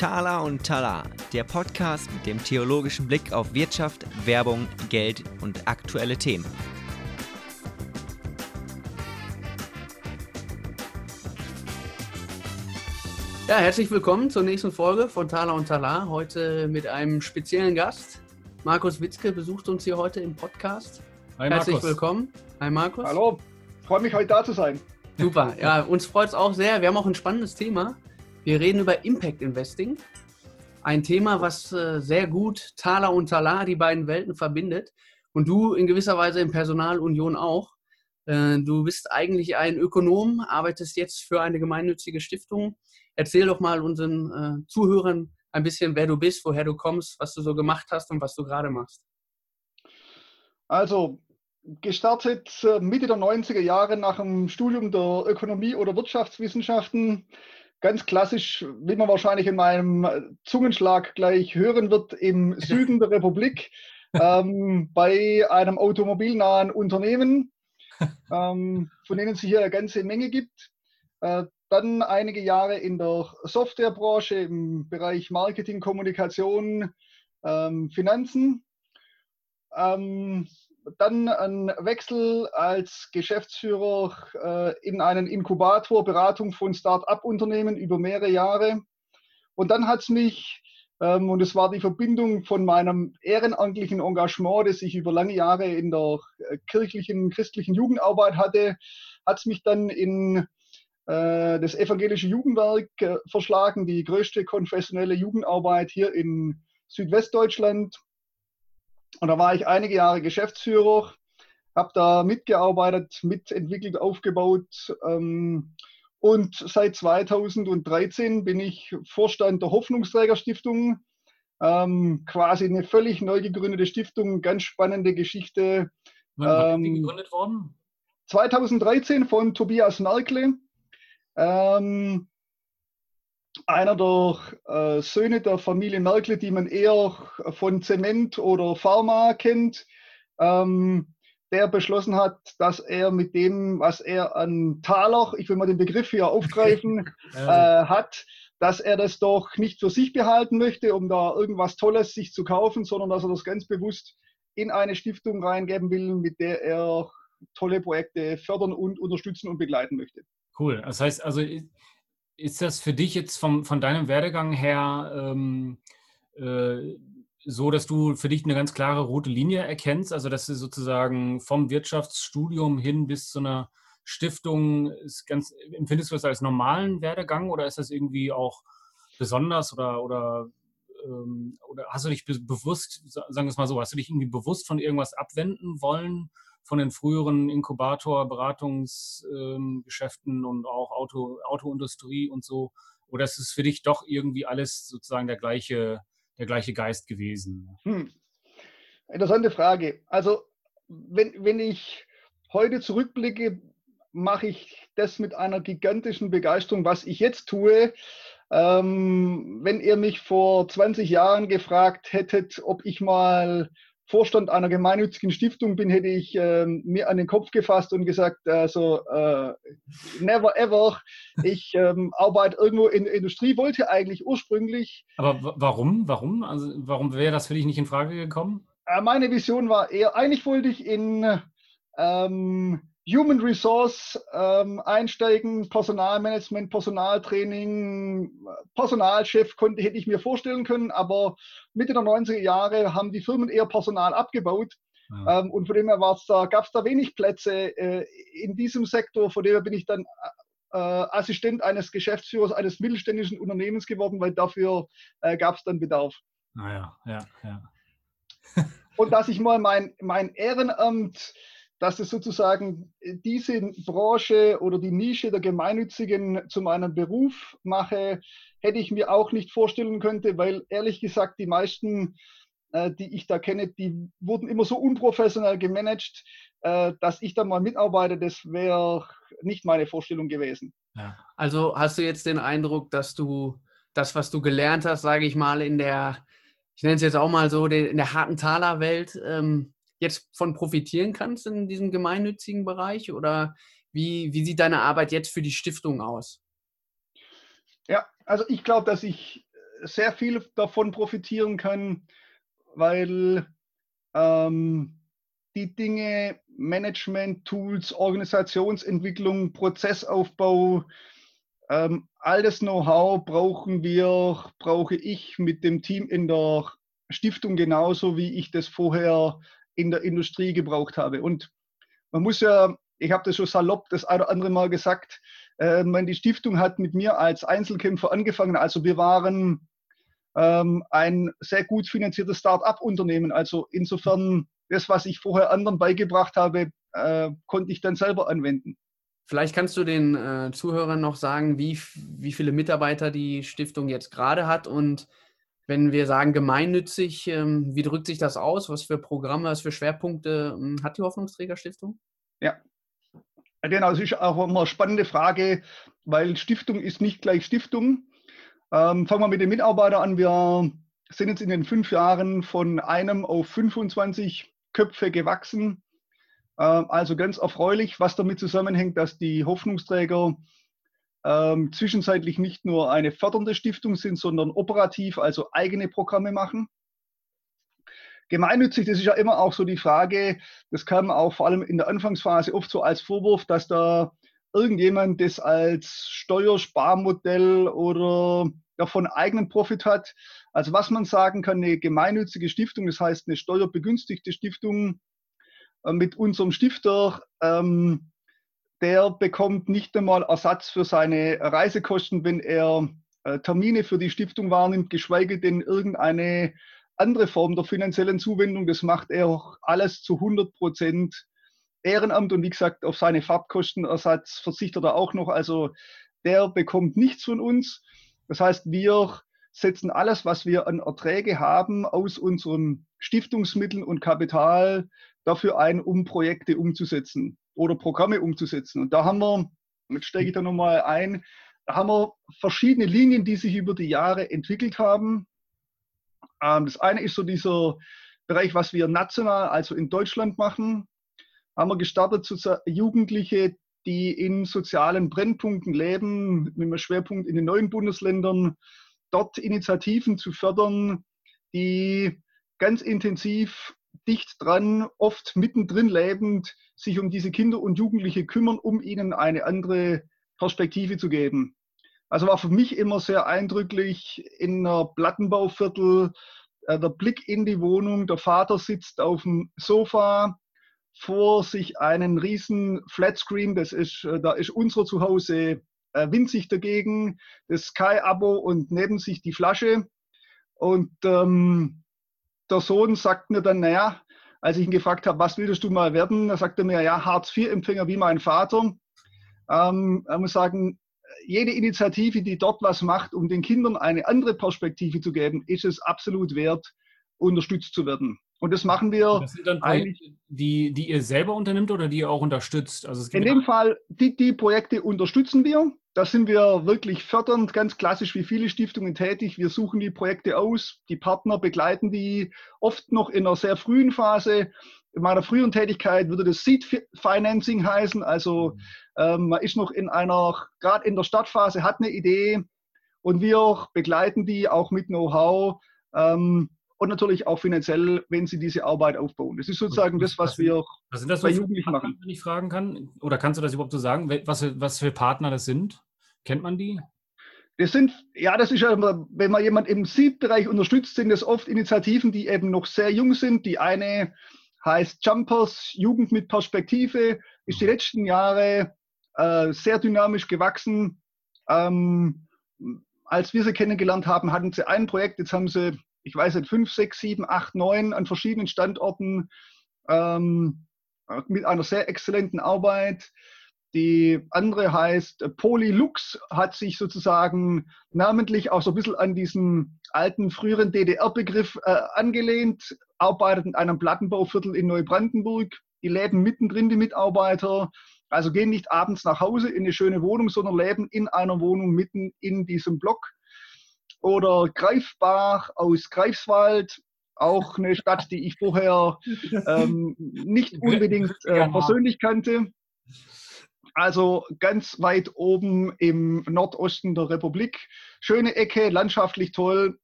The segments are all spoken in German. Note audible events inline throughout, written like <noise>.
Tala und Tala, der Podcast mit dem theologischen Blick auf Wirtschaft, Werbung, Geld und aktuelle Themen. Ja, herzlich willkommen zur nächsten Folge von Tala und Tala. Heute mit einem speziellen Gast. Markus Witzke besucht uns hier heute im Podcast. Hi, herzlich Markus. willkommen. Hi Markus. Hallo, freue mich heute da zu sein. Super, ja, uns freut es auch sehr. Wir haben auch ein spannendes Thema. Wir reden über Impact Investing. Ein Thema, was äh, sehr gut Thala und Tala, die beiden Welten, verbindet. Und du in gewisser Weise in Personalunion auch. Äh, du bist eigentlich ein Ökonom, arbeitest jetzt für eine gemeinnützige Stiftung. Erzähl doch mal unseren äh, Zuhörern ein bisschen, wer du bist, woher du kommst, was du so gemacht hast und was du gerade machst. Also, gestartet Mitte der 90er Jahre nach dem Studium der Ökonomie oder Wirtschaftswissenschaften ganz klassisch, wie man wahrscheinlich in meinem Zungenschlag gleich hören wird, im <laughs> Süden der Republik ähm, <laughs> bei einem automobilnahen Unternehmen, <laughs> ähm, von denen es hier eine ganze Menge gibt. Äh, dann einige Jahre in der Softwarebranche im Bereich Marketing, Kommunikation, ähm, Finanzen. Dann ein Wechsel als Geschäftsführer äh, in einen Inkubator, Beratung von Start-up-Unternehmen über mehrere Jahre. Und dann hat es mich, ähm, und es war die Verbindung von meinem ehrenamtlichen Engagement, das ich über lange Jahre in der äh, kirchlichen, christlichen Jugendarbeit hatte, hat es mich dann in äh, das evangelische Jugendwerk äh, verschlagen, die größte konfessionelle Jugendarbeit hier in Südwestdeutschland. Und da war ich einige Jahre Geschäftsführer, habe da mitgearbeitet, mitentwickelt, aufgebaut. Ähm, und seit 2013 bin ich Vorstand der Hoffnungsträgerstiftung. Ähm, quasi eine völlig neu gegründete Stiftung, ganz spannende Geschichte. Wann ähm, gegründet worden? 2013 von Tobias Merkle. Ähm, einer der äh, Söhne der Familie Merkel, die man eher von Zement oder Pharma kennt, ähm, der beschlossen hat, dass er mit dem, was er an Taler, ich will mal den Begriff hier aufgreifen, <laughs> äh, hat, dass er das doch nicht für sich behalten möchte, um da irgendwas Tolles sich zu kaufen, sondern dass er das ganz bewusst in eine Stiftung reingeben will, mit der er tolle Projekte fördern und unterstützen und begleiten möchte. Cool. Das heißt also, ist das für dich jetzt vom, von deinem Werdegang her ähm, äh, so, dass du für dich eine ganz klare rote Linie erkennst? Also, dass du sozusagen vom Wirtschaftsstudium hin bis zu einer Stiftung, ist ganz, empfindest du das als normalen Werdegang oder ist das irgendwie auch besonders oder, oder, ähm, oder hast du dich be bewusst, sagen wir es mal so, hast du dich irgendwie bewusst von irgendwas abwenden wollen? Von den früheren Inkubator-Beratungsgeschäften ähm, und auch Auto, Autoindustrie und so? Oder ist es für dich doch irgendwie alles sozusagen der gleiche, der gleiche Geist gewesen? Hm. Interessante Frage. Also, wenn, wenn ich heute zurückblicke, mache ich das mit einer gigantischen Begeisterung, was ich jetzt tue. Ähm, wenn ihr mich vor 20 Jahren gefragt hättet, ob ich mal Vorstand einer gemeinnützigen Stiftung bin, hätte ich äh, mir an den Kopf gefasst und gesagt, also äh, never ever. Ich ähm, arbeite irgendwo in der Industrie, wollte eigentlich ursprünglich. Aber warum? Warum? Also warum wäre das für dich nicht in Frage gekommen? Äh, meine Vision war eher, eigentlich wollte ich in ähm, Human Resource ähm, einsteigen, Personalmanagement, Personaltraining, Personalchef konnte, hätte ich mir vorstellen können, aber Mitte der 90er Jahre haben die Firmen eher Personal abgebaut. Ja. Ähm, und von dem her da, gab es da wenig Plätze äh, in diesem Sektor. Von dem her bin ich dann äh, Assistent eines Geschäftsführers eines mittelständischen Unternehmens geworden, weil dafür äh, gab es dann Bedarf. Naja, ah ja, ja. und dass ich mal mein, mein Ehrenamt dass es sozusagen äh, diese Branche oder die Nische der Gemeinnützigen zu meinem Beruf mache, hätte ich mir auch nicht vorstellen können, weil ehrlich gesagt die meisten, äh, die ich da kenne, die wurden immer so unprofessionell gemanagt, äh, dass ich da mal mitarbeite, das wäre nicht meine Vorstellung gewesen. Ja. Also hast du jetzt den Eindruck, dass du das, was du gelernt hast, sage ich mal, in der, ich nenne es jetzt auch mal so, in der harten Talerwelt, ähm, jetzt von profitieren kannst in diesem gemeinnützigen Bereich? Oder wie, wie sieht deine Arbeit jetzt für die Stiftung aus? Ja, also ich glaube, dass ich sehr viel davon profitieren kann, weil ähm, die Dinge Management, Tools, Organisationsentwicklung, Prozessaufbau, ähm, all das Know-how brauchen wir, brauche ich mit dem Team in der Stiftung genauso, wie ich das vorher in der Industrie gebraucht habe. Und man muss ja, ich habe das schon salopp das ein oder andere Mal gesagt, äh, die Stiftung hat mit mir als Einzelkämpfer angefangen. Also wir waren ähm, ein sehr gut finanziertes Start-up-Unternehmen. Also insofern, das, was ich vorher anderen beigebracht habe, äh, konnte ich dann selber anwenden. Vielleicht kannst du den äh, Zuhörern noch sagen, wie, wie viele Mitarbeiter die Stiftung jetzt gerade hat und wenn wir sagen gemeinnützig, ähm, wie drückt sich das aus? Was für Programme, was für Schwerpunkte ähm, hat die Hoffnungsträgerstiftung? Ja, genau, das ist auch immer eine spannende Frage, weil Stiftung ist nicht gleich Stiftung. Ähm, fangen wir mit den Mitarbeitern an. Wir sind jetzt in den fünf Jahren von einem auf 25 Köpfe gewachsen. Ähm, also ganz erfreulich, was damit zusammenhängt, dass die Hoffnungsträger ähm, zwischenzeitlich nicht nur eine fördernde Stiftung sind, sondern operativ, also eigene Programme machen. Gemeinnützig, das ist ja immer auch so die Frage, das kam auch vor allem in der Anfangsphase oft so als Vorwurf, dass da irgendjemand das als Steuersparmodell oder davon eigenen Profit hat. Also was man sagen kann, eine gemeinnützige Stiftung, das heißt eine steuerbegünstigte Stiftung äh, mit unserem Stifter, ähm, der bekommt nicht einmal Ersatz für seine Reisekosten, wenn er äh, Termine für die Stiftung wahrnimmt, geschweige denn irgendeine andere Form der finanziellen Zuwendung. Das macht er auch alles zu 100 Prozent Ehrenamt und wie gesagt, auf seine Fahrtkostenersatz verzichtet er auch noch. Also der bekommt nichts von uns. Das heißt, wir setzen alles, was wir an Erträge haben, aus unseren Stiftungsmitteln und Kapital dafür ein, um Projekte umzusetzen oder Programme umzusetzen. Und da haben wir, jetzt steige ich da nochmal ein, da haben wir verschiedene Linien, die sich über die Jahre entwickelt haben. Ähm, das eine ist so dieser Bereich, was wir national, also in Deutschland machen haben wir gestartet zu Jugendliche, die in sozialen Brennpunkten leben, mit einem Schwerpunkt in den neuen Bundesländern, dort Initiativen zu fördern, die ganz intensiv dicht dran, oft mittendrin lebend, sich um diese Kinder und Jugendliche kümmern, um ihnen eine andere Perspektive zu geben. Also war für mich immer sehr eindrücklich in einer Plattenbauviertel äh, der Blick in die Wohnung, der Vater sitzt auf dem Sofa, vor sich einen riesen Flatscreen, das ist, äh, da ist unser Zuhause äh, winzig dagegen, das Sky-Abo und neben sich die Flasche. Und ähm, der Sohn sagt mir dann, naja, als ich ihn gefragt habe, was willst du mal werden, da sagte er mir, ja, Hartz-IV-Empfänger wie mein Vater. Ähm, er muss sagen, jede Initiative, die dort was macht, um den Kindern eine andere Perspektive zu geben, ist es absolut wert, unterstützt zu werden. Und das machen wir das sind dann Projekte, die, die ihr selber unternimmt oder die ihr auch unterstützt? Also in dem Fall, die, die Projekte unterstützen wir. Da sind wir wirklich fördernd, ganz klassisch wie viele Stiftungen tätig. Wir suchen die Projekte aus, die Partner begleiten die oft noch in einer sehr frühen Phase. In meiner früheren Tätigkeit würde das Seed Financing heißen. Also mhm. ähm, man ist noch in einer, gerade in der Startphase, hat eine Idee und wir begleiten die auch mit Know-how. Ähm, und natürlich auch finanziell, wenn sie diese Arbeit aufbauen. Das ist sozusagen das, was, wir was sind das bei Jugendlichen machen. Wenn ich fragen kann, oder kannst du das überhaupt so sagen, was, was für Partner das sind? Kennt man die? Das sind, ja, das ist ja, wenn man jemand im Seed-Bereich unterstützt, sind das oft Initiativen, die eben noch sehr jung sind. Die eine heißt Jumpers, Jugend mit Perspektive, ist die mhm. letzten Jahre äh, sehr dynamisch gewachsen. Ähm, als wir sie kennengelernt haben, hatten sie ein Projekt, jetzt haben sie ich weiß nicht, fünf, sechs, sieben, acht, neun an verschiedenen Standorten ähm, mit einer sehr exzellenten Arbeit. Die andere heißt äh, Polylux, hat sich sozusagen namentlich auch so ein bisschen an diesen alten, früheren DDR-Begriff äh, angelehnt, arbeitet in einem Plattenbauviertel in Neubrandenburg. Die leben mittendrin, die Mitarbeiter. Also gehen nicht abends nach Hause in eine schöne Wohnung, sondern leben in einer Wohnung mitten in diesem Block oder Greifbach aus Greifswald, auch eine Stadt, die ich vorher ähm, nicht unbedingt äh, persönlich kannte. Also ganz weit oben im Nordosten der Republik. Schöne Ecke, landschaftlich toll.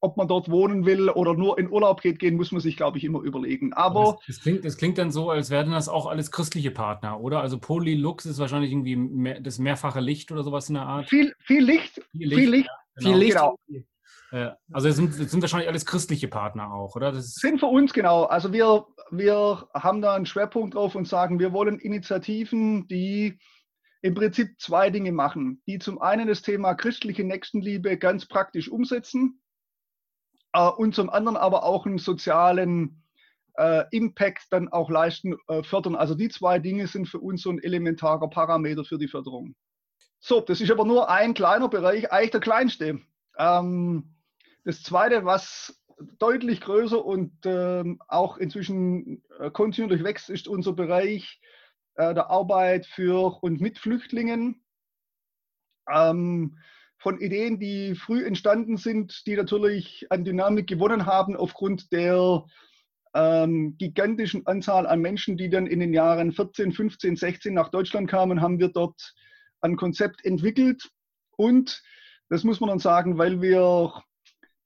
Ob man dort wohnen will oder nur in Urlaub geht, gehen, muss man sich, glaube ich, immer überlegen. Aber das, das, klingt, das klingt dann so, als wären das auch alles christliche Partner, oder? Also Polylux ist wahrscheinlich irgendwie mehr, das mehrfache Licht oder sowas in der Art. Viel, viel Licht. Viel Licht. Viel Licht. Ja, genau. viel Licht. Genau. Also es sind, es sind wahrscheinlich alles christliche Partner auch, oder? Das sind für uns genau. Also wir, wir haben da einen Schwerpunkt drauf und sagen, wir wollen Initiativen, die im Prinzip zwei Dinge machen, die zum einen das Thema christliche Nächstenliebe ganz praktisch umsetzen äh, und zum anderen aber auch einen sozialen äh, Impact dann auch leisten, äh, fördern. Also die zwei Dinge sind für uns so ein elementarer Parameter für die Förderung. So, das ist aber nur ein kleiner Bereich, eigentlich der kleinste. Ähm, das Zweite, was deutlich größer und ähm, auch inzwischen äh, kontinuierlich wächst, ist unser Bereich äh, der Arbeit für und mit Flüchtlingen. Ähm, von Ideen, die früh entstanden sind, die natürlich an Dynamik gewonnen haben aufgrund der ähm, gigantischen Anzahl an Menschen, die dann in den Jahren 14, 15, 16 nach Deutschland kamen, haben wir dort ein Konzept entwickelt. Und das muss man dann sagen, weil wir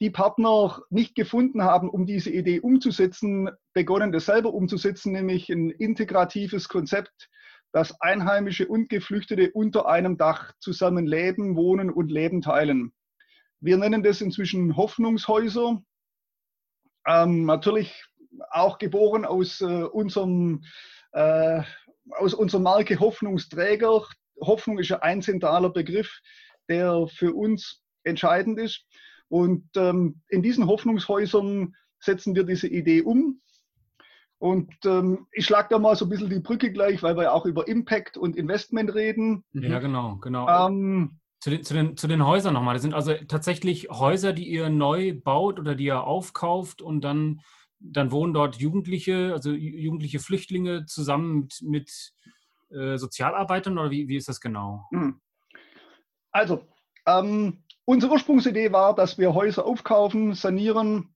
die Partner nicht gefunden haben, um diese Idee umzusetzen, begonnen, das selber umzusetzen, nämlich ein integratives Konzept, dass Einheimische und Geflüchtete unter einem Dach zusammen leben, wohnen und Leben teilen. Wir nennen das inzwischen Hoffnungshäuser. Ähm, natürlich auch geboren aus, äh, unserem, äh, aus unserer Marke Hoffnungsträger. Hoffnung ist ja ein zentraler Begriff, der für uns entscheidend ist. Und ähm, in diesen Hoffnungshäusern setzen wir diese Idee um. Und ähm, ich schlage da mal so ein bisschen die Brücke gleich, weil wir auch über Impact und Investment reden. Ja, genau, genau. Ähm, zu, den, zu, den, zu den Häusern nochmal. Das sind also tatsächlich Häuser, die ihr neu baut oder die ihr aufkauft und dann, dann wohnen dort Jugendliche, also jugendliche Flüchtlinge zusammen mit, mit äh, Sozialarbeitern oder wie, wie ist das genau? Hm. Also, ähm, Unsere Ursprungsidee war, dass wir Häuser aufkaufen, sanieren,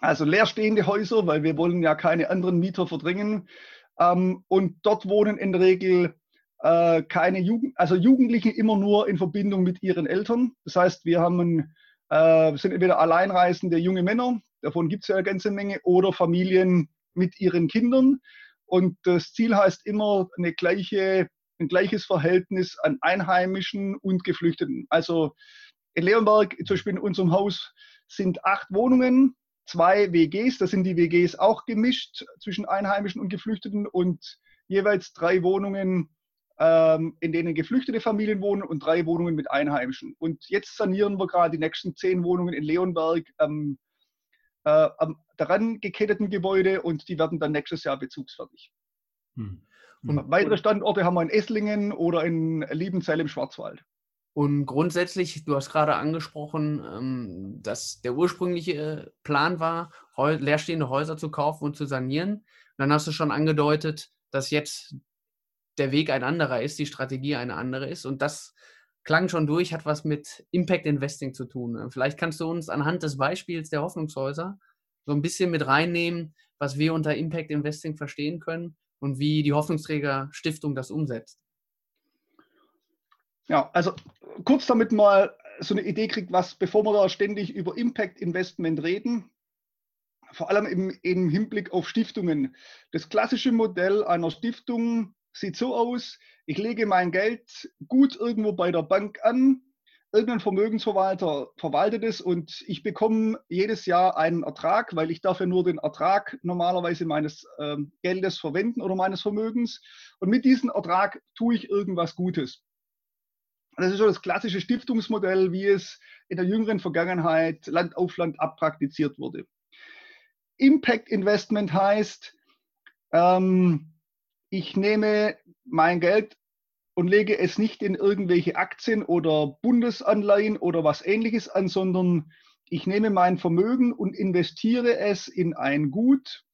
also leerstehende Häuser, weil wir wollen ja keine anderen Mieter verdrängen. Ähm, und dort wohnen in der Regel äh, keine Jugend, also Jugendliche immer nur in Verbindung mit ihren Eltern. Das heißt, wir haben, äh, sind entweder alleinreisende junge Männer, davon gibt es ja eine ganze Menge, oder Familien mit ihren Kindern. Und das Ziel heißt immer eine gleiche, ein gleiches Verhältnis an Einheimischen und Geflüchteten. Also in Leonberg, zum Beispiel in unserem Haus, sind acht Wohnungen, zwei WGs. Da sind die WGs auch gemischt zwischen Einheimischen und Geflüchteten und jeweils drei Wohnungen, ähm, in denen geflüchtete Familien wohnen und drei Wohnungen mit Einheimischen. Und jetzt sanieren wir gerade die nächsten zehn Wohnungen in Leonberg ähm, äh, am daran geketteten Gebäude und die werden dann nächstes Jahr bezugsfertig. Hm. Und weitere Standorte haben wir in Esslingen oder in Liebenzell im Schwarzwald. Und grundsätzlich, du hast gerade angesprochen, ähm, dass der ursprüngliche Plan war, leerstehende Häuser zu kaufen und zu sanieren. Und dann hast du schon angedeutet, dass jetzt der Weg ein anderer ist, die Strategie eine andere ist. Und das klang schon durch, hat was mit Impact Investing zu tun. Vielleicht kannst du uns anhand des Beispiels der Hoffnungshäuser so ein bisschen mit reinnehmen, was wir unter Impact Investing verstehen können und wie die Hoffnungsträger Stiftung das umsetzt. Ja, also kurz damit mal so eine Idee kriegt, was, bevor wir da ständig über Impact Investment reden, vor allem im, im Hinblick auf Stiftungen. Das klassische Modell einer Stiftung sieht so aus, ich lege mein Geld gut irgendwo bei der Bank an, irgendein Vermögensverwalter verwaltet es und ich bekomme jedes Jahr einen Ertrag, weil ich dafür nur den Ertrag normalerweise meines äh, Geldes verwenden oder meines Vermögens. Und mit diesem Ertrag tue ich irgendwas Gutes. Das ist so das klassische Stiftungsmodell, wie es in der jüngeren Vergangenheit Land auf Land abpraktiziert wurde. Impact Investment heißt, ähm, ich nehme mein Geld und lege es nicht in irgendwelche Aktien oder Bundesanleihen oder was ähnliches an, sondern ich nehme mein Vermögen und investiere es in ein Gut,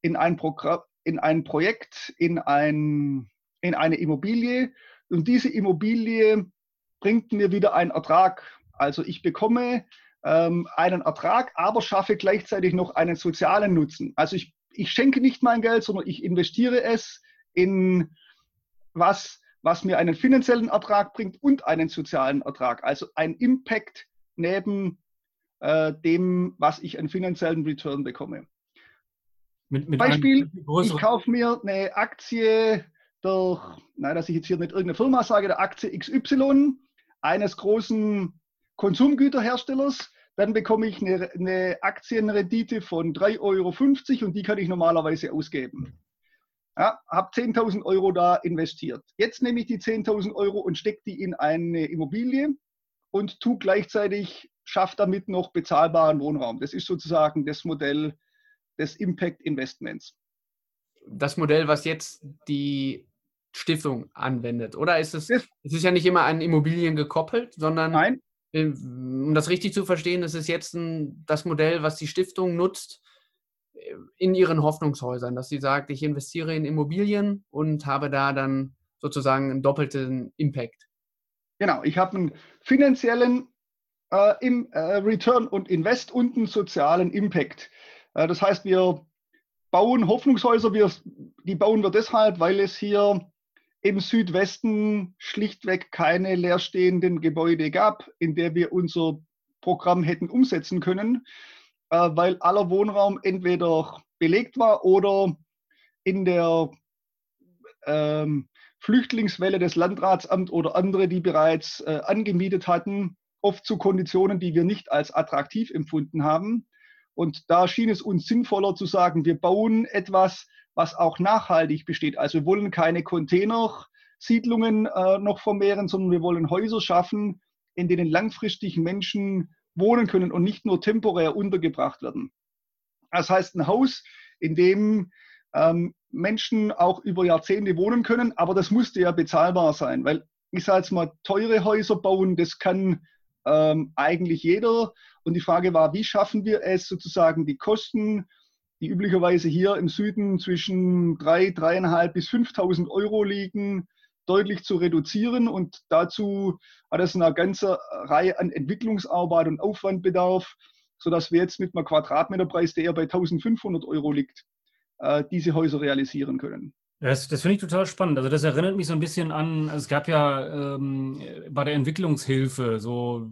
in ein, Programm, in ein Projekt, in, ein, in eine Immobilie und diese Immobilie bringt mir wieder einen Ertrag. Also ich bekomme ähm, einen Ertrag, aber schaffe gleichzeitig noch einen sozialen Nutzen. Also ich, ich schenke nicht mein Geld, sondern ich investiere es in was, was mir einen finanziellen Ertrag bringt und einen sozialen Ertrag. Also ein Impact neben äh, dem, was ich an finanziellen Return bekomme. Mit, mit Beispiel, ich kaufe mir eine Aktie durch, nein, dass ich jetzt hier nicht irgendeine Firma sage, der Aktie XY eines großen Konsumgüterherstellers, dann bekomme ich eine, eine Aktienrendite von 3,50 Euro und die kann ich normalerweise ausgeben. Ja, habe 10.000 Euro da investiert. Jetzt nehme ich die 10.000 Euro und stecke die in eine Immobilie und tu gleichzeitig, schaffe damit noch bezahlbaren Wohnraum. Das ist sozusagen das Modell des Impact Investments. Das Modell, was jetzt die Stiftung anwendet, oder ist es, es ist ja nicht immer an Immobilien gekoppelt, sondern Nein. um das richtig zu verstehen, ist es jetzt ein, das Modell, was die Stiftung nutzt in ihren Hoffnungshäusern, dass sie sagt, ich investiere in Immobilien und habe da dann sozusagen einen doppelten Impact. Genau, ich habe einen finanziellen äh, im, äh, Return und Invest und einen sozialen Impact. Äh, das heißt, wir bauen Hoffnungshäuser, wir, die bauen wir deshalb, weil es hier im Südwesten schlichtweg keine leerstehenden Gebäude gab, in der wir unser Programm hätten umsetzen können, äh, weil aller Wohnraum entweder belegt war oder in der ähm, Flüchtlingswelle des Landratsamt oder andere, die bereits äh, angemietet hatten, oft zu Konditionen, die wir nicht als attraktiv empfunden haben. Und da schien es uns sinnvoller zu sagen, wir bauen etwas, was auch nachhaltig besteht. Also wir wollen keine Containersiedlungen äh, noch vermehren, sondern wir wollen Häuser schaffen, in denen langfristig Menschen wohnen können und nicht nur temporär untergebracht werden. Das heißt, ein Haus, in dem ähm, Menschen auch über Jahrzehnte wohnen können, aber das musste ja bezahlbar sein, weil ich sage jetzt mal, teure Häuser bauen, das kann ähm, eigentlich jeder. Und die Frage war, wie schaffen wir es sozusagen, die Kosten die üblicherweise hier im Süden zwischen 3, 3.500 bis 5.000 Euro liegen, deutlich zu reduzieren. Und dazu hat es eine ganze Reihe an Entwicklungsarbeit und Aufwandbedarf, sodass wir jetzt mit einem Quadratmeterpreis, der eher bei 1.500 Euro liegt, äh, diese Häuser realisieren können. Das, das finde ich total spannend. Also das erinnert mich so ein bisschen an, es gab ja ähm, bei der Entwicklungshilfe so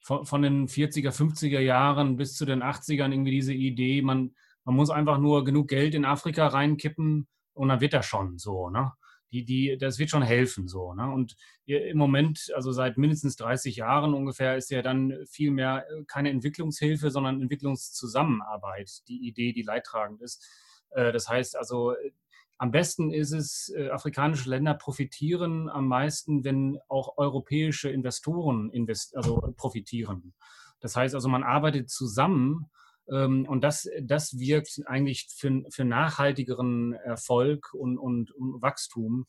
von, von, den 40er, 50er Jahren bis zu den 80ern irgendwie diese Idee, man, man muss einfach nur genug Geld in Afrika reinkippen und dann wird das schon so, ne? Die, die, das wird schon helfen so. Ne? Und im Moment, also seit mindestens 30 Jahren ungefähr, ist ja dann viel mehr äh, keine Entwicklungshilfe, sondern Entwicklungszusammenarbeit die Idee, die leidtragend ist. Äh, das heißt also, am besten ist es, äh, afrikanische Länder profitieren am meisten, wenn auch europäische Investoren invest also profitieren. Das heißt also, man arbeitet zusammen und das, das wirkt eigentlich für, für nachhaltigeren Erfolg und, und, und Wachstum,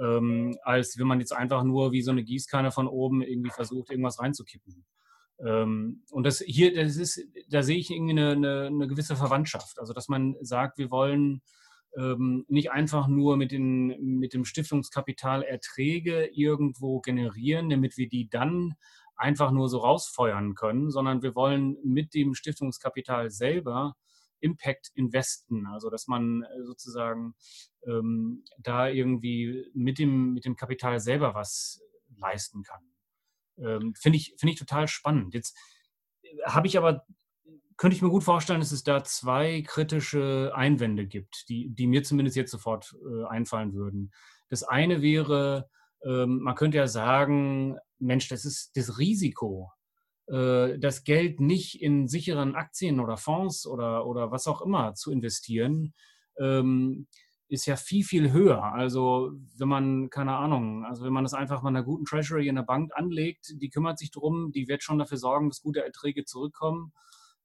ähm, als wenn man jetzt einfach nur wie so eine Gießkanne von oben irgendwie versucht, irgendwas reinzukippen. Ähm, und das hier, das ist, da sehe ich irgendwie eine, eine, eine gewisse Verwandtschaft. Also, dass man sagt, wir wollen ähm, nicht einfach nur mit, den, mit dem Stiftungskapital Erträge irgendwo generieren, damit wir die dann einfach nur so rausfeuern können, sondern wir wollen mit dem Stiftungskapital selber Impact investen, also dass man äh, sozusagen ähm, da irgendwie mit dem, mit dem Kapital selber was leisten kann. Ähm, Finde ich, find ich total spannend. Jetzt äh, habe ich aber, könnte ich mir gut vorstellen, dass es da zwei kritische Einwände gibt, die, die mir zumindest jetzt sofort äh, einfallen würden. Das eine wäre, ähm, man könnte ja sagen, Mensch, das ist das Risiko, äh, das Geld nicht in sicheren Aktien oder Fonds oder, oder was auch immer zu investieren, ähm, ist ja viel, viel höher. Also wenn man, keine Ahnung, also wenn man das einfach mal einer guten Treasury in der Bank anlegt, die kümmert sich darum, die wird schon dafür sorgen, dass gute Erträge zurückkommen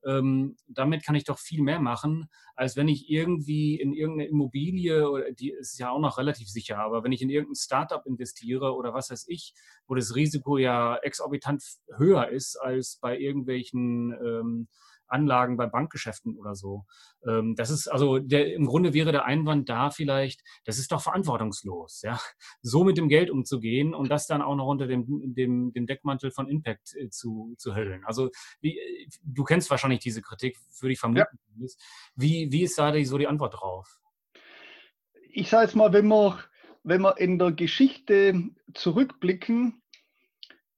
ähm, damit kann ich doch viel mehr machen, als wenn ich irgendwie in irgendeine Immobilie, oder die ist ja auch noch relativ sicher, aber wenn ich in irgendein Startup investiere oder was weiß ich, wo das Risiko ja exorbitant höher ist als bei irgendwelchen ähm, Anlagen bei Bankgeschäften oder so. Ähm, das ist also der, im Grunde wäre der Einwand da vielleicht, das ist doch verantwortungslos, ja, so mit dem Geld umzugehen und das dann auch noch unter dem, dem, dem Deckmantel von Impact äh, zu, zu hüllen. Also wie, du kennst wahrscheinlich diese Kritik, würde ich vermuten. Ja. Wie, wie ist da die, so die Antwort drauf? Ich sage jetzt mal, wenn man wenn wir in der Geschichte zurückblicken,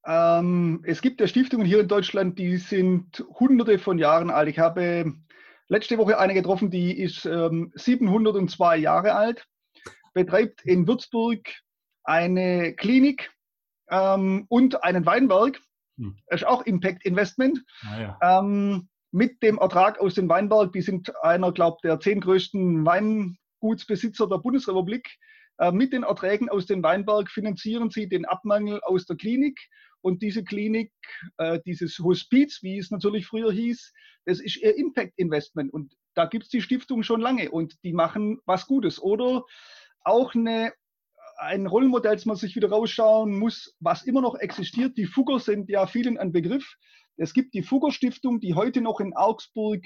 ähm, es gibt ja Stiftungen hier in Deutschland, die sind hunderte von Jahren alt. Ich habe letzte Woche eine getroffen, die ist ähm, 702 Jahre alt, betreibt in Würzburg eine Klinik ähm, und einen Weinberg. Hm. Das ist auch Impact Investment. Ah, ja. ähm, mit dem Ertrag aus dem Weinberg, die sind einer, glaube ich, der zehn größten Weingutsbesitzer der Bundesrepublik. Äh, mit den Erträgen aus dem Weinberg finanzieren sie den Abmangel aus der Klinik. Und diese Klinik, äh, dieses Hospiz, wie es natürlich früher hieß, das ist ihr Impact Investment. Und da gibt es die Stiftung schon lange und die machen was Gutes. Oder auch eine ein Rollenmodell, das man sich wieder rausschauen muss, was immer noch existiert. Die Fugger sind ja vielen ein Begriff. Es gibt die Fugger Stiftung, die heute noch in Augsburg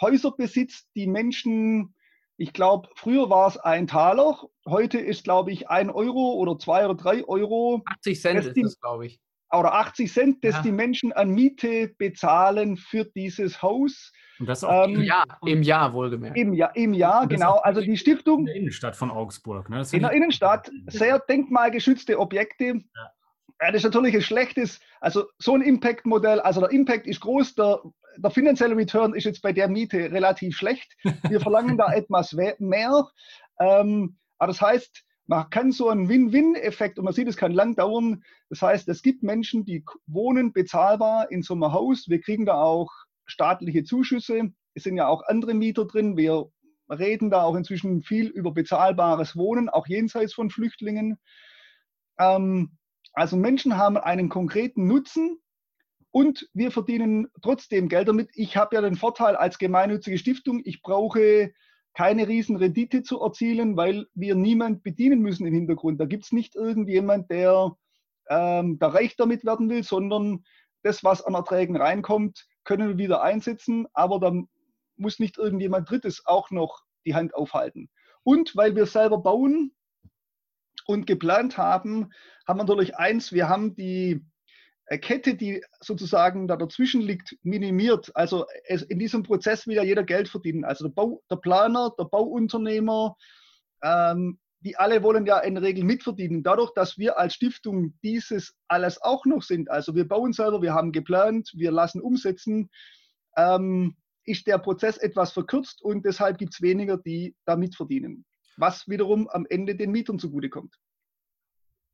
Häuser besitzt, die Menschen, ich glaube, früher war es ein Taler, heute ist, glaube ich, ein Euro oder zwei oder drei Euro. 80 Cent ist das, glaube ich. Oder 80 Cent, dass ja. die Menschen an Miete bezahlen für dieses Haus. Und das auch ähm, im Jahr, im Jahr wohlgemerkt. Im Jahr, im Jahr genau. Also die Stiftung. In der Innenstadt von Augsburg. Ne? In der Innenstadt, sehr denkmalgeschützte Objekte. Ja. Ja, das ist natürlich ein schlechtes, also so ein Impact-Modell, also der Impact ist groß, der, der finanzielle Return ist jetzt bei der Miete relativ schlecht. Wir <laughs> verlangen da etwas mehr. Ähm, aber das heißt, man kann so einen Win-Win-Effekt, und man sieht, es kann lang dauern. Das heißt, es gibt Menschen, die wohnen bezahlbar in so einem Haus. Wir kriegen da auch staatliche Zuschüsse. Es sind ja auch andere Mieter drin. Wir reden da auch inzwischen viel über bezahlbares Wohnen, auch jenseits von Flüchtlingen. Ähm, also Menschen haben einen konkreten Nutzen und wir verdienen trotzdem Geld damit. Ich habe ja den Vorteil als gemeinnützige Stiftung, ich brauche keine riesen Rendite zu erzielen, weil wir niemand bedienen müssen im Hintergrund. Da gibt es nicht irgendjemand, der ähm, da reich damit werden will, sondern das, was an Erträgen reinkommt, können wir wieder einsetzen, aber dann muss nicht irgendjemand Drittes auch noch die Hand aufhalten. Und weil wir selber bauen und geplant haben, haben wir natürlich eins, wir haben die Kette, die sozusagen da dazwischen liegt, minimiert. Also es, in diesem Prozess will ja jeder Geld verdienen. Also der, Bau, der Planer, der Bauunternehmer, ähm, die alle wollen ja in der Regel mitverdienen. Dadurch, dass wir als Stiftung dieses alles auch noch sind, also wir bauen selber, wir haben geplant, wir lassen umsetzen, ähm, ist der Prozess etwas verkürzt und deshalb gibt es weniger, die da mitverdienen. Was wiederum am Ende den Mietern zugutekommt.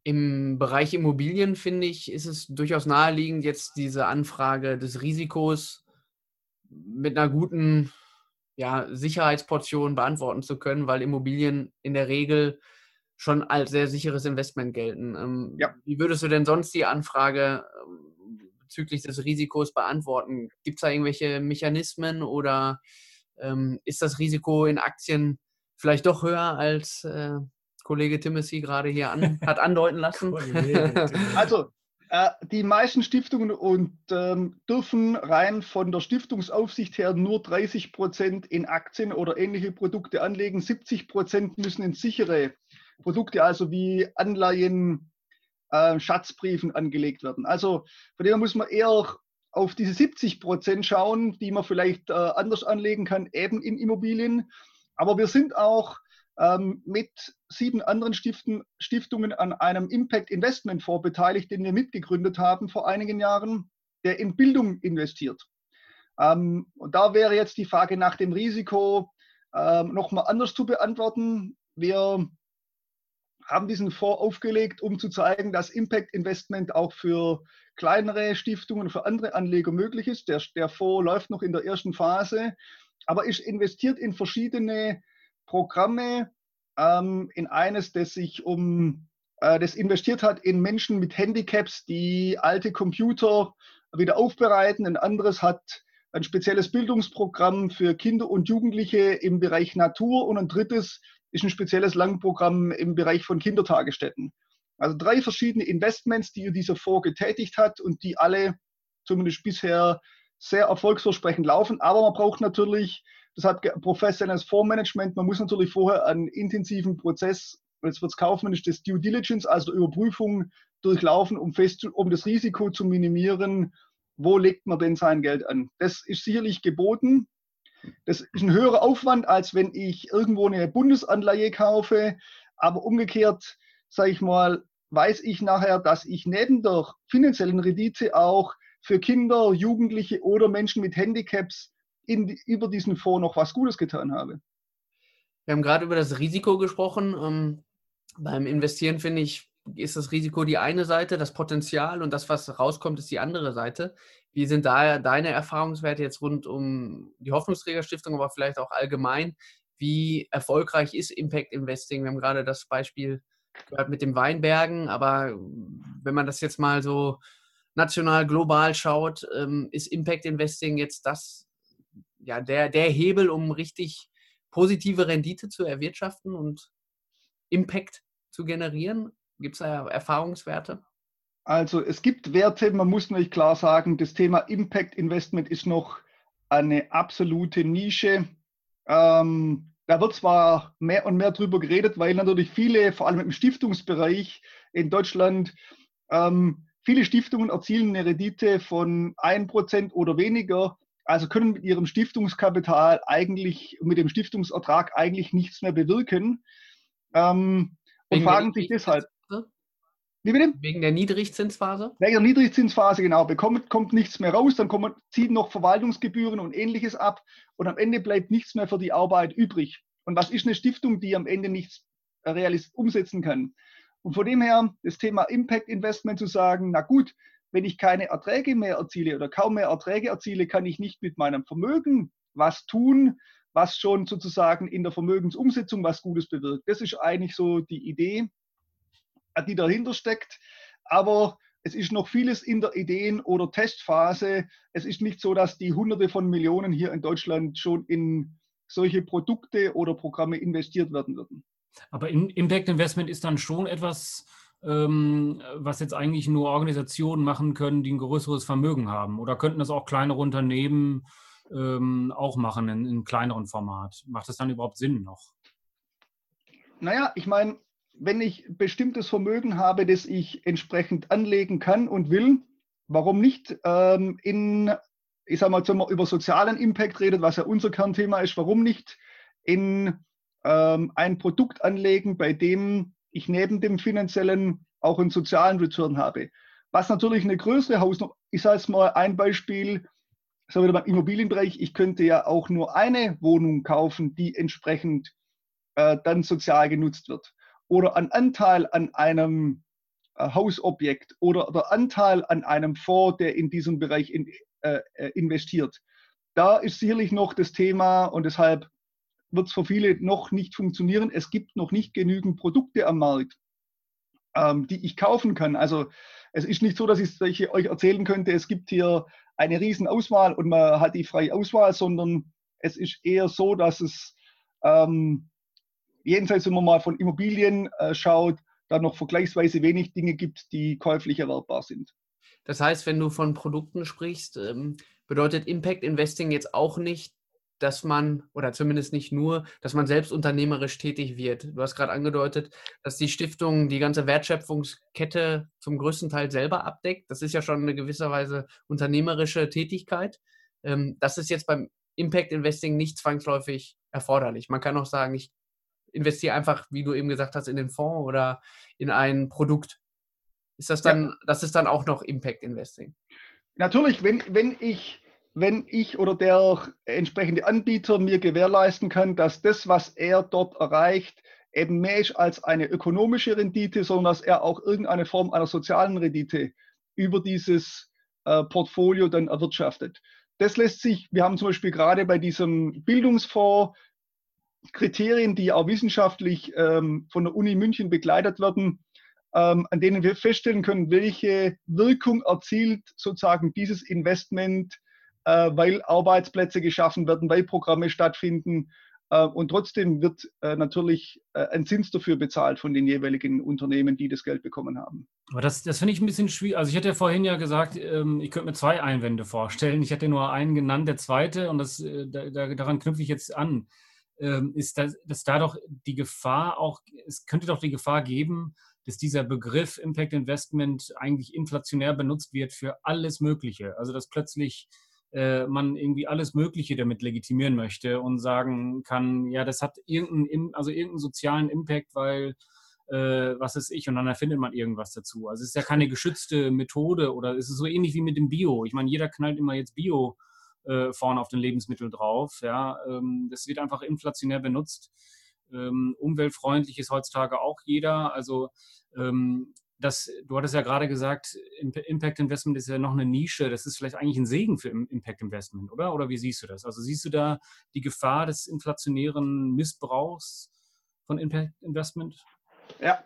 Im Bereich Immobilien, finde ich, ist es durchaus naheliegend, jetzt diese Anfrage des Risikos mit einer guten ja, Sicherheitsportion beantworten zu können, weil Immobilien in der Regel schon als sehr sicheres Investment gelten. Ähm, ja. Wie würdest du denn sonst die Anfrage ähm, bezüglich des Risikos beantworten? Gibt es da irgendwelche Mechanismen oder ähm, ist das Risiko in Aktien vielleicht doch höher als äh, Kollege Timothy gerade hier an, hat andeuten lassen. <laughs> also, äh, die meisten Stiftungen und, ähm, dürfen rein von der Stiftungsaufsicht her nur 30 Prozent in Aktien oder ähnliche Produkte anlegen. 70 Prozent müssen in sichere Produkte, also wie Anleihen, äh, Schatzbriefen angelegt werden. Also von dem muss man eher auf diese 70 Prozent schauen, die man vielleicht äh, anders anlegen kann, eben in Immobilien. Aber wir sind auch ähm, mit sieben anderen Stiften, Stiftungen an einem Impact Investment Fonds beteiligt, den wir mitgegründet haben vor einigen Jahren, der in Bildung investiert. Ähm, und da wäre jetzt die Frage nach dem Risiko ähm, nochmal anders zu beantworten. Wir haben diesen Fonds aufgelegt, um zu zeigen, dass Impact Investment auch für kleinere Stiftungen, für andere Anleger möglich ist. Der, der Fonds läuft noch in der ersten Phase, aber ist investiert in verschiedene Programme ähm, in eines, das sich um, äh, das investiert hat in Menschen mit Handicaps, die alte Computer wieder aufbereiten. Ein anderes hat ein spezielles Bildungsprogramm für Kinder und Jugendliche im Bereich Natur und ein drittes ist ein spezielles Langprogramm im Bereich von Kindertagesstätten. Also drei verschiedene Investments, die dieser Fonds getätigt hat und die alle zumindest bisher sehr erfolgsversprechend laufen. Aber man braucht natürlich Deshalb professionelles Fondsmanagement. Man muss natürlich vorher einen intensiven Prozess, jetzt wird es kaufmännisch, des Due Diligence, also Überprüfung durchlaufen, um, fest, um das Risiko zu minimieren, wo legt man denn sein Geld an. Das ist sicherlich geboten. Das ist ein höherer Aufwand, als wenn ich irgendwo eine Bundesanleihe kaufe. Aber umgekehrt, sage ich mal, weiß ich nachher, dass ich neben der finanziellen Rendite auch für Kinder, Jugendliche oder Menschen mit Handicaps in, über diesen Fonds noch was Gutes getan habe. Wir haben gerade über das Risiko gesprochen. Ähm, beim Investieren finde ich, ist das Risiko die eine Seite, das Potenzial und das, was rauskommt, ist die andere Seite. Wie sind da deine Erfahrungswerte jetzt rund um die Hoffnungsträgerstiftung, aber vielleicht auch allgemein? Wie erfolgreich ist Impact Investing? Wir haben gerade das Beispiel gehört mit dem Weinbergen, aber wenn man das jetzt mal so national, global schaut, ähm, ist Impact Investing jetzt das, ja, der, der Hebel, um richtig positive Rendite zu erwirtschaften und Impact zu generieren? Gibt es da Erfahrungswerte? Also es gibt Werte, man muss natürlich klar sagen, das Thema Impact Investment ist noch eine absolute Nische. Ähm, da wird zwar mehr und mehr drüber geredet, weil natürlich viele, vor allem im Stiftungsbereich in Deutschland, ähm, viele Stiftungen erzielen eine Rendite von 1% oder weniger, also können mit ihrem Stiftungskapital eigentlich, mit dem Stiftungsertrag eigentlich nichts mehr bewirken ähm, und fragen sich deshalb. Wie bitte? Wegen der Niedrigzinsphase? Wegen der Niedrigzinsphase, genau. Bekommt, kommt nichts mehr raus, dann kommen, ziehen noch Verwaltungsgebühren und ähnliches ab und am Ende bleibt nichts mehr für die Arbeit übrig. Und was ist eine Stiftung, die am Ende nichts umsetzen kann? Und von dem her das Thema Impact Investment zu sagen, na gut, wenn ich keine Erträge mehr erziele oder kaum mehr Erträge erziele, kann ich nicht mit meinem Vermögen was tun, was schon sozusagen in der Vermögensumsetzung was Gutes bewirkt. Das ist eigentlich so die Idee die dahinter steckt. Aber es ist noch vieles in der Ideen- oder Testphase. Es ist nicht so, dass die Hunderte von Millionen hier in Deutschland schon in solche Produkte oder Programme investiert werden würden. Aber Impact Investment ist dann schon etwas, was jetzt eigentlich nur Organisationen machen können, die ein größeres Vermögen haben. Oder könnten das auch kleinere Unternehmen ähm, auch machen in, in kleineren Format? Macht das dann überhaupt Sinn noch? Naja, ich meine, wenn ich bestimmtes Vermögen habe, das ich entsprechend anlegen kann und will, warum nicht ähm, in, ich sage mal, wenn man über sozialen Impact redet, was ja unser Kernthema ist, warum nicht in ähm, ein Produkt anlegen, bei dem ich neben dem finanziellen auch einen sozialen Return habe. Was natürlich eine größere Hausnummer, sage es mal ein Beispiel, so wieder beim Immobilienbereich, ich könnte ja auch nur eine Wohnung kaufen, die entsprechend äh, dann sozial genutzt wird oder ein Anteil an einem äh, Hausobjekt oder der Anteil an einem Fonds, der in diesem Bereich in, äh, äh, investiert. Da ist sicherlich noch das Thema und deshalb wird es für viele noch nicht funktionieren. Es gibt noch nicht genügend Produkte am Markt, ähm, die ich kaufen kann. Also es ist nicht so, dass ich, euch erzählen könnte, es gibt hier eine riesen Auswahl und man hat die freie Auswahl, sondern es ist eher so, dass es ähm, jenseits, wenn man mal von Immobilien äh, schaut, da noch vergleichsweise wenig Dinge gibt, die käuflich erwerbbar sind. Das heißt, wenn du von Produkten sprichst, ähm, bedeutet Impact Investing jetzt auch nicht, dass man, oder zumindest nicht nur, dass man selbst unternehmerisch tätig wird. Du hast gerade angedeutet, dass die Stiftung die ganze Wertschöpfungskette zum größten Teil selber abdeckt. Das ist ja schon eine gewisser Weise unternehmerische Tätigkeit. Ähm, das ist jetzt beim Impact Investing nicht zwangsläufig erforderlich. Man kann auch sagen, ich investiere einfach, wie du eben gesagt hast, in den Fonds oder in ein Produkt. Ist das dann, ja. das ist dann auch noch Impact Investing? Natürlich, wenn, wenn ich wenn ich oder der entsprechende Anbieter mir gewährleisten kann, dass das, was er dort erreicht, eben mehr ist als eine ökonomische Rendite, sondern dass er auch irgendeine Form einer sozialen Rendite über dieses äh, Portfolio dann erwirtschaftet. Das lässt sich, wir haben zum Beispiel gerade bei diesem Bildungsfonds Kriterien, die auch wissenschaftlich ähm, von der Uni München begleitet werden, ähm, an denen wir feststellen können, welche Wirkung erzielt sozusagen dieses Investment, äh, weil Arbeitsplätze geschaffen werden, weil Programme stattfinden. Äh, und trotzdem wird äh, natürlich äh, ein Zins dafür bezahlt von den jeweiligen Unternehmen, die das Geld bekommen haben. Aber das, das finde ich ein bisschen schwierig. Also ich hatte ja vorhin ja gesagt, ähm, ich könnte mir zwei Einwände vorstellen. Ich hatte nur einen genannt, der zweite, und das, äh, da, daran knüpfe ich jetzt an ähm, ist, dass, dass da doch die Gefahr auch, es könnte doch die Gefahr geben, dass dieser Begriff Impact Investment eigentlich inflationär benutzt wird für alles Mögliche. Also dass plötzlich äh, man irgendwie alles Mögliche damit legitimieren möchte und sagen kann, ja, das hat irgendeinen, also irgendeinen sozialen Impact, weil äh, was ist ich und dann erfindet man irgendwas dazu. Also es ist ja keine geschützte Methode oder es ist so ähnlich wie mit dem Bio. Ich meine, jeder knallt immer jetzt Bio äh, vorne auf den Lebensmittel drauf. Ja, ähm, das wird einfach inflationär benutzt. Ähm, umweltfreundlich ist heutzutage auch jeder. Also ähm, das, du hattest ja gerade gesagt, Impact Investment ist ja noch eine Nische. Das ist vielleicht eigentlich ein Segen für Impact Investment, oder? Oder wie siehst du das? Also siehst du da die Gefahr des inflationären Missbrauchs von Impact Investment? Ja,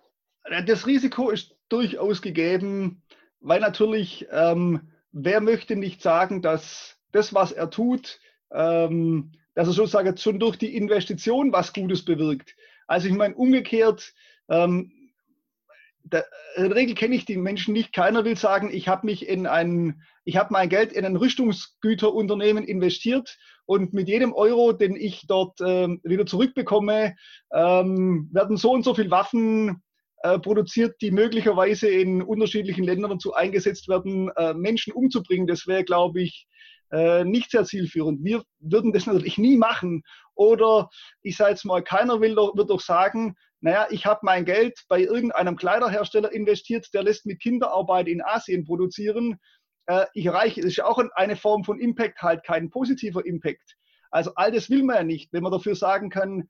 das Risiko ist durchaus gegeben, weil natürlich, ähm, wer möchte nicht sagen, dass das, was er tut, ähm, dass er sozusagen schon durch die Investition was Gutes bewirkt. Also ich meine, umgekehrt, ähm, der, in der Regel kenne ich die Menschen nicht. Keiner will sagen, ich habe mich in ein, ich habe mein Geld in ein Rüstungsgüterunternehmen investiert und mit jedem Euro, den ich dort ähm, wieder zurückbekomme, ähm, werden so und so viele Waffen äh, produziert, die möglicherweise in unterschiedlichen Ländern dazu eingesetzt werden, äh, Menschen umzubringen. Das wäre, glaube ich, äh, nicht sehr zielführend. Wir würden das natürlich nie machen. Oder ich sage jetzt mal, keiner will doch, wird doch sagen, naja, ich habe mein Geld bei irgendeinem Kleiderhersteller investiert, der lässt mit Kinderarbeit in Asien produzieren. Äh, ich erreiche, das ist ja auch eine Form von Impact, halt kein positiver Impact. Also all das will man ja nicht, wenn man dafür sagen kann,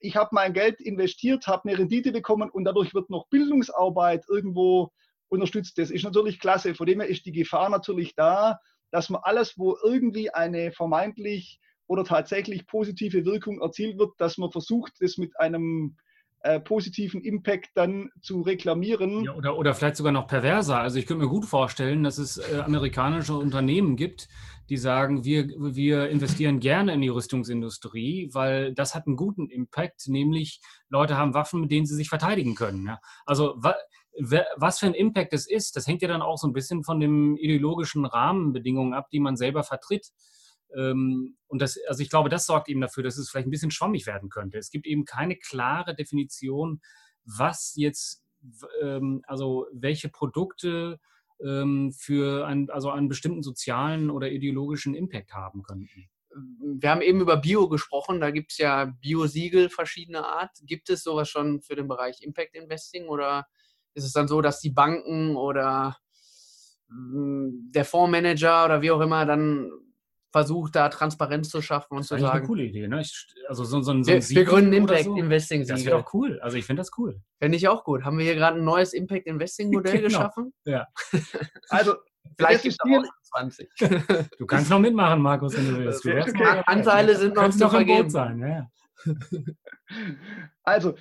ich habe mein Geld investiert, habe eine Rendite bekommen und dadurch wird noch Bildungsarbeit irgendwo unterstützt. Das ist natürlich klasse. Von dem her ist die Gefahr natürlich da, dass man alles, wo irgendwie eine vermeintlich oder tatsächlich positive Wirkung erzielt wird, dass man versucht, das mit einem äh, positiven Impact dann zu reklamieren. Ja, oder, oder vielleicht sogar noch perverser. Also ich könnte mir gut vorstellen, dass es äh, amerikanische Unternehmen gibt, die sagen, wir, wir investieren gerne in die Rüstungsindustrie, weil das hat einen guten Impact, nämlich Leute haben Waffen, mit denen sie sich verteidigen können. Ja? Also wa, was für ein Impact es ist, das hängt ja dann auch so ein bisschen von den ideologischen Rahmenbedingungen ab, die man selber vertritt. Ähm, und das, also ich glaube, das sorgt eben dafür, dass es vielleicht ein bisschen schwammig werden könnte. Es gibt eben keine klare Definition, was jetzt, ähm, also welche Produkte ähm, für einen, also einen bestimmten sozialen oder ideologischen Impact haben könnten. Wir haben eben über Bio gesprochen, da gibt es ja Bio-Siegel verschiedener Art. Gibt es sowas schon für den Bereich Impact Investing oder ist es dann so, dass die Banken oder hm, der Fondsmanager oder wie auch immer dann versucht, da Transparenz zu schaffen und das zu ist sagen. eine coole Idee, ne? Ich, also so, so, so wir, wir gründen Impact so. Investing Siegel. Das wäre doch cool. Also ich finde das cool. Finde ich auch gut. Haben wir hier gerade ein neues Impact Investing Modell <laughs> genau. geschaffen? Ja. <laughs> also Vielleicht gibt es auch 20. Du kannst noch mitmachen, Markus, wenn du willst. Du okay. Anteile sind noch zu vergeben. sein. Ja. Also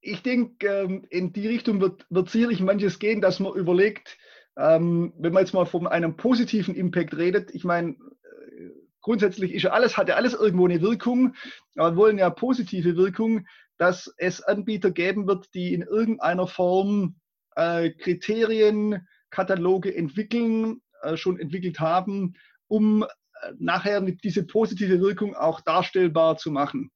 ich denke, ähm, in die Richtung wird, wird sicherlich manches gehen, dass man überlegt, ähm, wenn man jetzt mal von einem positiven Impact redet, ich meine, grundsätzlich ist ja alles, hat ja alles irgendwo eine Wirkung, aber wir wollen ja positive Wirkung, dass es Anbieter geben wird, die in irgendeiner Form äh, Kriterien, Kataloge entwickeln, äh, schon entwickelt haben, um äh, nachher diese positive Wirkung auch darstellbar zu machen.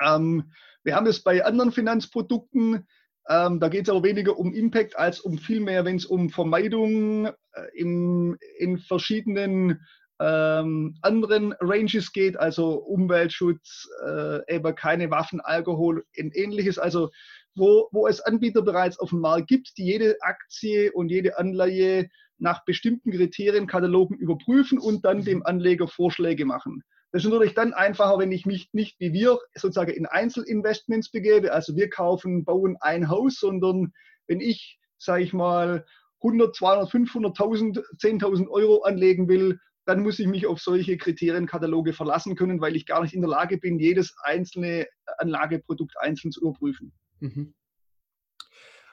Ähm, wir haben es bei anderen Finanzprodukten, ähm, da geht es aber weniger um Impact als um viel mehr, wenn es um Vermeidung äh, im, in verschiedenen ähm, anderen Ranges geht, also Umweltschutz, äh, eben keine Waffen, Alkohol und ähnliches. Also wo, wo es Anbieter bereits auf dem Markt gibt, die jede Aktie und jede Anleihe nach bestimmten Kriterienkatalogen überprüfen und dann dem Anleger Vorschläge machen. Das ist natürlich dann einfacher, wenn ich mich nicht wie wir sozusagen in Einzelinvestments begebe. Also wir kaufen, bauen ein Haus, sondern wenn ich, sage ich mal, 100, 200, 500.000, 10.000 Euro anlegen will, dann muss ich mich auf solche Kriterienkataloge verlassen können, weil ich gar nicht in der Lage bin, jedes einzelne Anlageprodukt einzeln zu überprüfen. Mhm.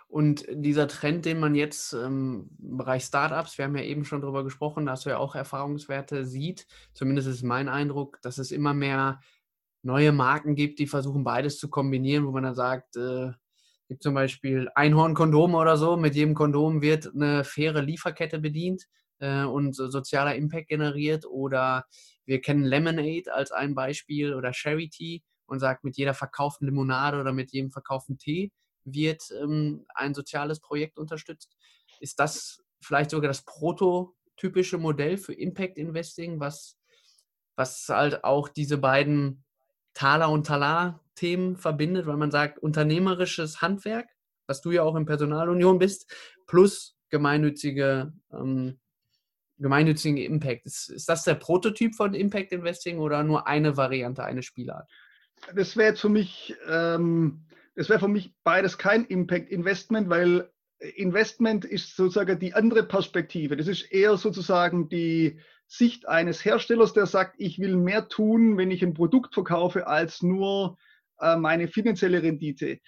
Und dieser Trend, den man jetzt ähm, im Bereich Startups, wir haben ja eben schon darüber gesprochen, da hast du ja auch Erfahrungswerte sieht, zumindest ist mein Eindruck, dass es immer mehr neue Marken gibt, die versuchen beides zu kombinieren, wo man dann sagt, äh, gibt zum Beispiel Einhorn-Kondome oder so, mit jedem Kondom wird eine faire Lieferkette bedient äh, und sozialer Impact generiert. Oder wir kennen Lemonade als ein Beispiel oder Charity und sagt, mit jeder verkauften Limonade oder mit jedem verkauften Tee wird ähm, ein soziales Projekt unterstützt. Ist das vielleicht sogar das Prototyp typische Modell für Impact Investing, was, was halt auch diese beiden Taler und Talar-Themen verbindet, weil man sagt, unternehmerisches Handwerk, was du ja auch in Personalunion bist, plus gemeinnützige, ähm, gemeinnützigen Impact. Ist, ist das der Prototyp von Impact Investing oder nur eine Variante, eine Spielart? Das wäre für mich, ähm, das wäre für mich beides kein Impact Investment, weil Investment ist sozusagen die andere Perspektive. Das ist eher sozusagen die Sicht eines Herstellers, der sagt, ich will mehr tun, wenn ich ein Produkt verkaufe, als nur äh, meine finanzielle Rendite.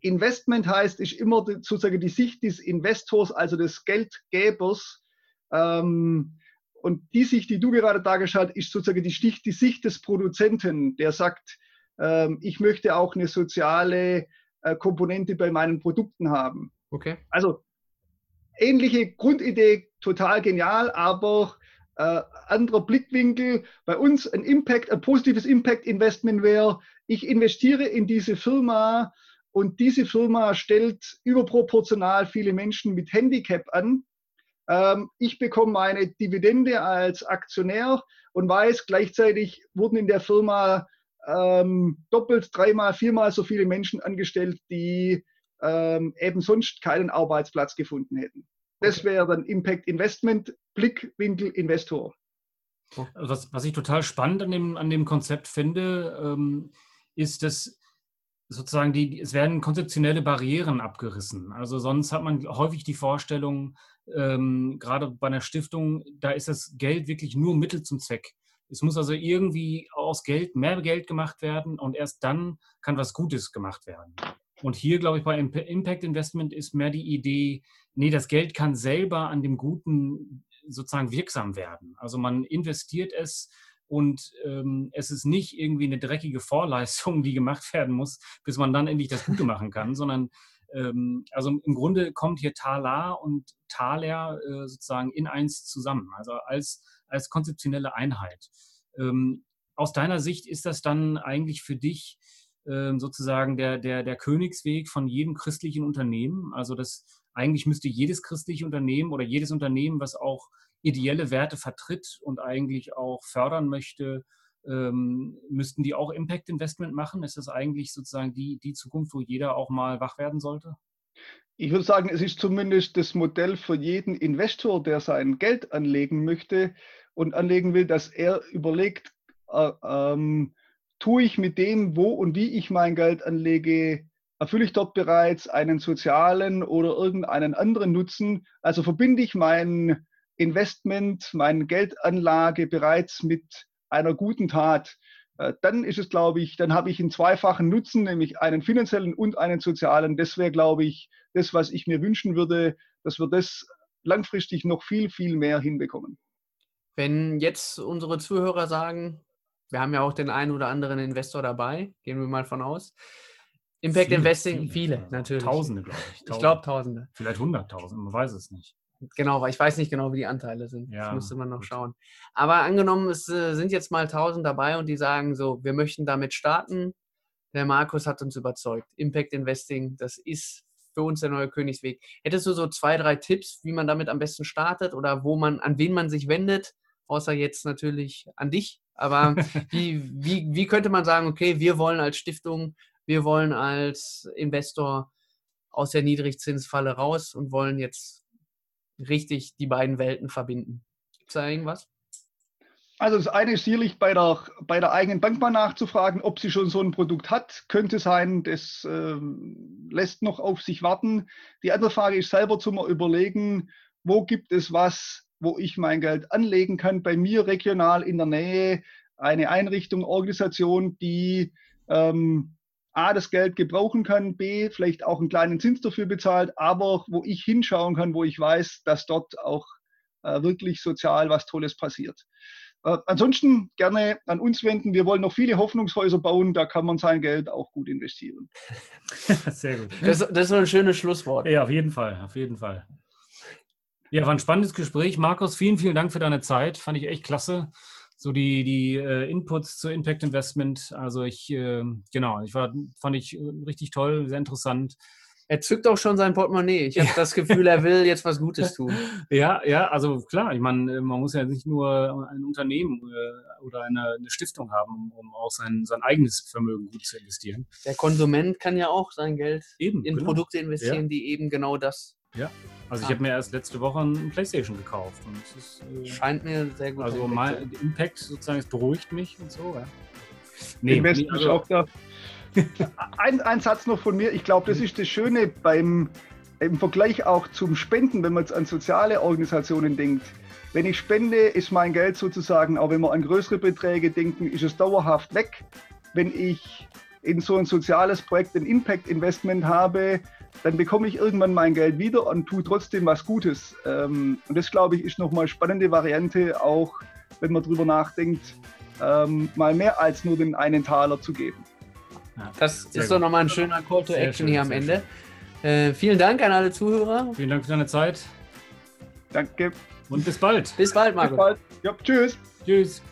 Investment heißt, ist immer sozusagen die Sicht des Investors, also des Geldgebers. Ähm, und die Sicht, die du gerade dargestellt hast, ist sozusagen die, die Sicht des Produzenten, der sagt, ähm, ich möchte auch eine soziale äh, Komponente bei meinen Produkten haben. Okay. Also ähnliche Grundidee, total genial, aber äh, anderer Blickwinkel. Bei uns ein Impact, ein positives Impact-Investment wäre, ich investiere in diese Firma und diese Firma stellt überproportional viele Menschen mit Handicap an. Ähm, ich bekomme meine Dividende als Aktionär und weiß, gleichzeitig wurden in der Firma ähm, doppelt, dreimal, viermal so viele Menschen angestellt, die ähm, eben sonst keinen Arbeitsplatz gefunden hätten. Das okay. wäre dann Impact Investment, Blickwinkel Investor. Was, was ich total spannend an dem, an dem Konzept finde, ähm, ist, dass sozusagen die, es werden konzeptionelle Barrieren abgerissen. Also sonst hat man häufig die Vorstellung, ähm, gerade bei einer Stiftung, da ist das Geld wirklich nur Mittel zum Zweck. Es muss also irgendwie aus Geld mehr Geld gemacht werden und erst dann kann was Gutes gemacht werden. Und hier, glaube ich, bei Impact Investment ist mehr die Idee, nee, das Geld kann selber an dem Guten sozusagen wirksam werden. Also man investiert es und ähm, es ist nicht irgendwie eine dreckige Vorleistung, die gemacht werden muss, bis man dann endlich das Gute machen kann, sondern also im Grunde kommt hier Talar und Taler äh, sozusagen in eins zusammen, also als, als konzeptionelle Einheit. Ähm, aus deiner Sicht ist das dann eigentlich für dich ähm, sozusagen der, der, der Königsweg von jedem christlichen Unternehmen. Also das eigentlich müsste jedes christliche Unternehmen oder jedes Unternehmen, was auch ideelle Werte vertritt und eigentlich auch fördern möchte, ähm, müssten die auch Impact Investment machen? Ist das eigentlich sozusagen die, die Zukunft, wo jeder auch mal wach werden sollte? Ich würde sagen, es ist zumindest das Modell für jeden Investor, der sein Geld anlegen möchte und anlegen will, dass er überlegt, äh, ähm, tue ich mit dem, wo und wie ich mein Geld anlege, erfülle ich dort bereits einen sozialen oder irgendeinen anderen Nutzen? Also verbinde ich mein Investment, meine Geldanlage bereits mit einer guten Tat? Äh, dann ist es, glaube ich, dann habe ich einen zweifachen Nutzen, nämlich einen finanziellen und einen sozialen. Das wäre, glaube ich, das, was ich mir wünschen würde, dass wir das langfristig noch viel, viel mehr hinbekommen. Wenn jetzt unsere Zuhörer sagen, wir haben ja auch den einen oder anderen Investor dabei, gehen wir mal von aus. Impact viele, Investing, viele, viele, natürlich. Tausende, glaube ich. Tausende. Ich glaube Tausende. Vielleicht Hunderttausende, man weiß es nicht. Genau, weil ich weiß nicht genau, wie die Anteile sind. Ja, das müsste man noch gut. schauen. Aber angenommen, es äh, sind jetzt mal tausend dabei und die sagen so, wir möchten damit starten. Der Markus hat uns überzeugt. Impact Investing, das ist für uns der neue Königsweg. Hättest du so zwei, drei Tipps, wie man damit am besten startet oder wo man, an wen man sich wendet? Außer jetzt natürlich an dich, aber <laughs> wie, wie, wie könnte man sagen, okay, wir wollen als Stiftung, wir wollen als Investor aus der Niedrigzinsfalle raus und wollen jetzt richtig die beiden Welten verbinden? Gibt es da irgendwas? Also das eine ist sicherlich bei der, bei der eigenen Bank mal nachzufragen, ob sie schon so ein Produkt hat. Könnte sein, das äh, lässt noch auf sich warten. Die andere Frage ist selber zu mal überlegen, wo gibt es was, wo ich mein Geld anlegen kann, bei mir regional in der Nähe, eine Einrichtung, Organisation, die ähm, A, das Geld gebrauchen kann, B, vielleicht auch einen kleinen Zins dafür bezahlt, aber wo ich hinschauen kann, wo ich weiß, dass dort auch äh, wirklich sozial was Tolles passiert. Äh, ansonsten gerne an uns wenden. Wir wollen noch viele Hoffnungshäuser bauen, da kann man sein Geld auch gut investieren. <laughs> Sehr gut. Das, das ist ein schönes Schlusswort. Ja, auf jeden Fall, auf jeden Fall. Ja, war ein spannendes Gespräch. Markus, vielen, vielen Dank für deine Zeit. Fand ich echt klasse. So die, die äh, Inputs zu Impact Investment. Also ich, äh, genau, ich war, fand ich äh, richtig toll, sehr interessant. Er zückt auch schon sein Portemonnaie. Ich habe das Gefühl, er will jetzt was Gutes <laughs> tun. Ja, ja, also klar, ich meine, man muss ja nicht nur ein Unternehmen äh, oder eine, eine Stiftung haben, um auch sein, sein eigenes Vermögen gut zu investieren. Der Konsument kann ja auch sein Geld Eben, in genau. Produkte investieren, Ja. die eben genau das Ja, also ich Ah. habe mir erst letzte Woche ein Playstation gekauft. Und es ist, äh, scheint mir sehr gut also zu sein. mein Impact sozusagen, es beruhigt mich und so. Ja. Den Westen also- ist auch da. <laughs> ein, ein Satz noch von mir. Ich glaube, das ist das Schöne beim im Vergleich auch zum Spenden, wenn man jetzt an soziale Organisationen denkt. Wenn ich spende, ist mein Geld sozusagen, auch wenn wir an größere Beträge denken, ist es dauerhaft weg. Wenn ich in so ein soziales Projekt ein Impact-Investment habe, dann bekomme ich irgendwann mein Geld wieder und tue trotzdem was Gutes. Ähm, Und das, glaube ich, ist nochmal eine spannende Variante, auch wenn man drüber nachdenkt, ähm, mal mehr als nur den einen Taler zu geben. Ja, Das sehr ist doch gut. nochmal ein schöner Call to Action schön, hier am Ende. Äh, vielen Dank an alle Zuhörer. Vielen Dank für deine Zeit Danke. und bis bald. Bis bald, Bis Marco. bald. Ja, tschüss. Tschüss.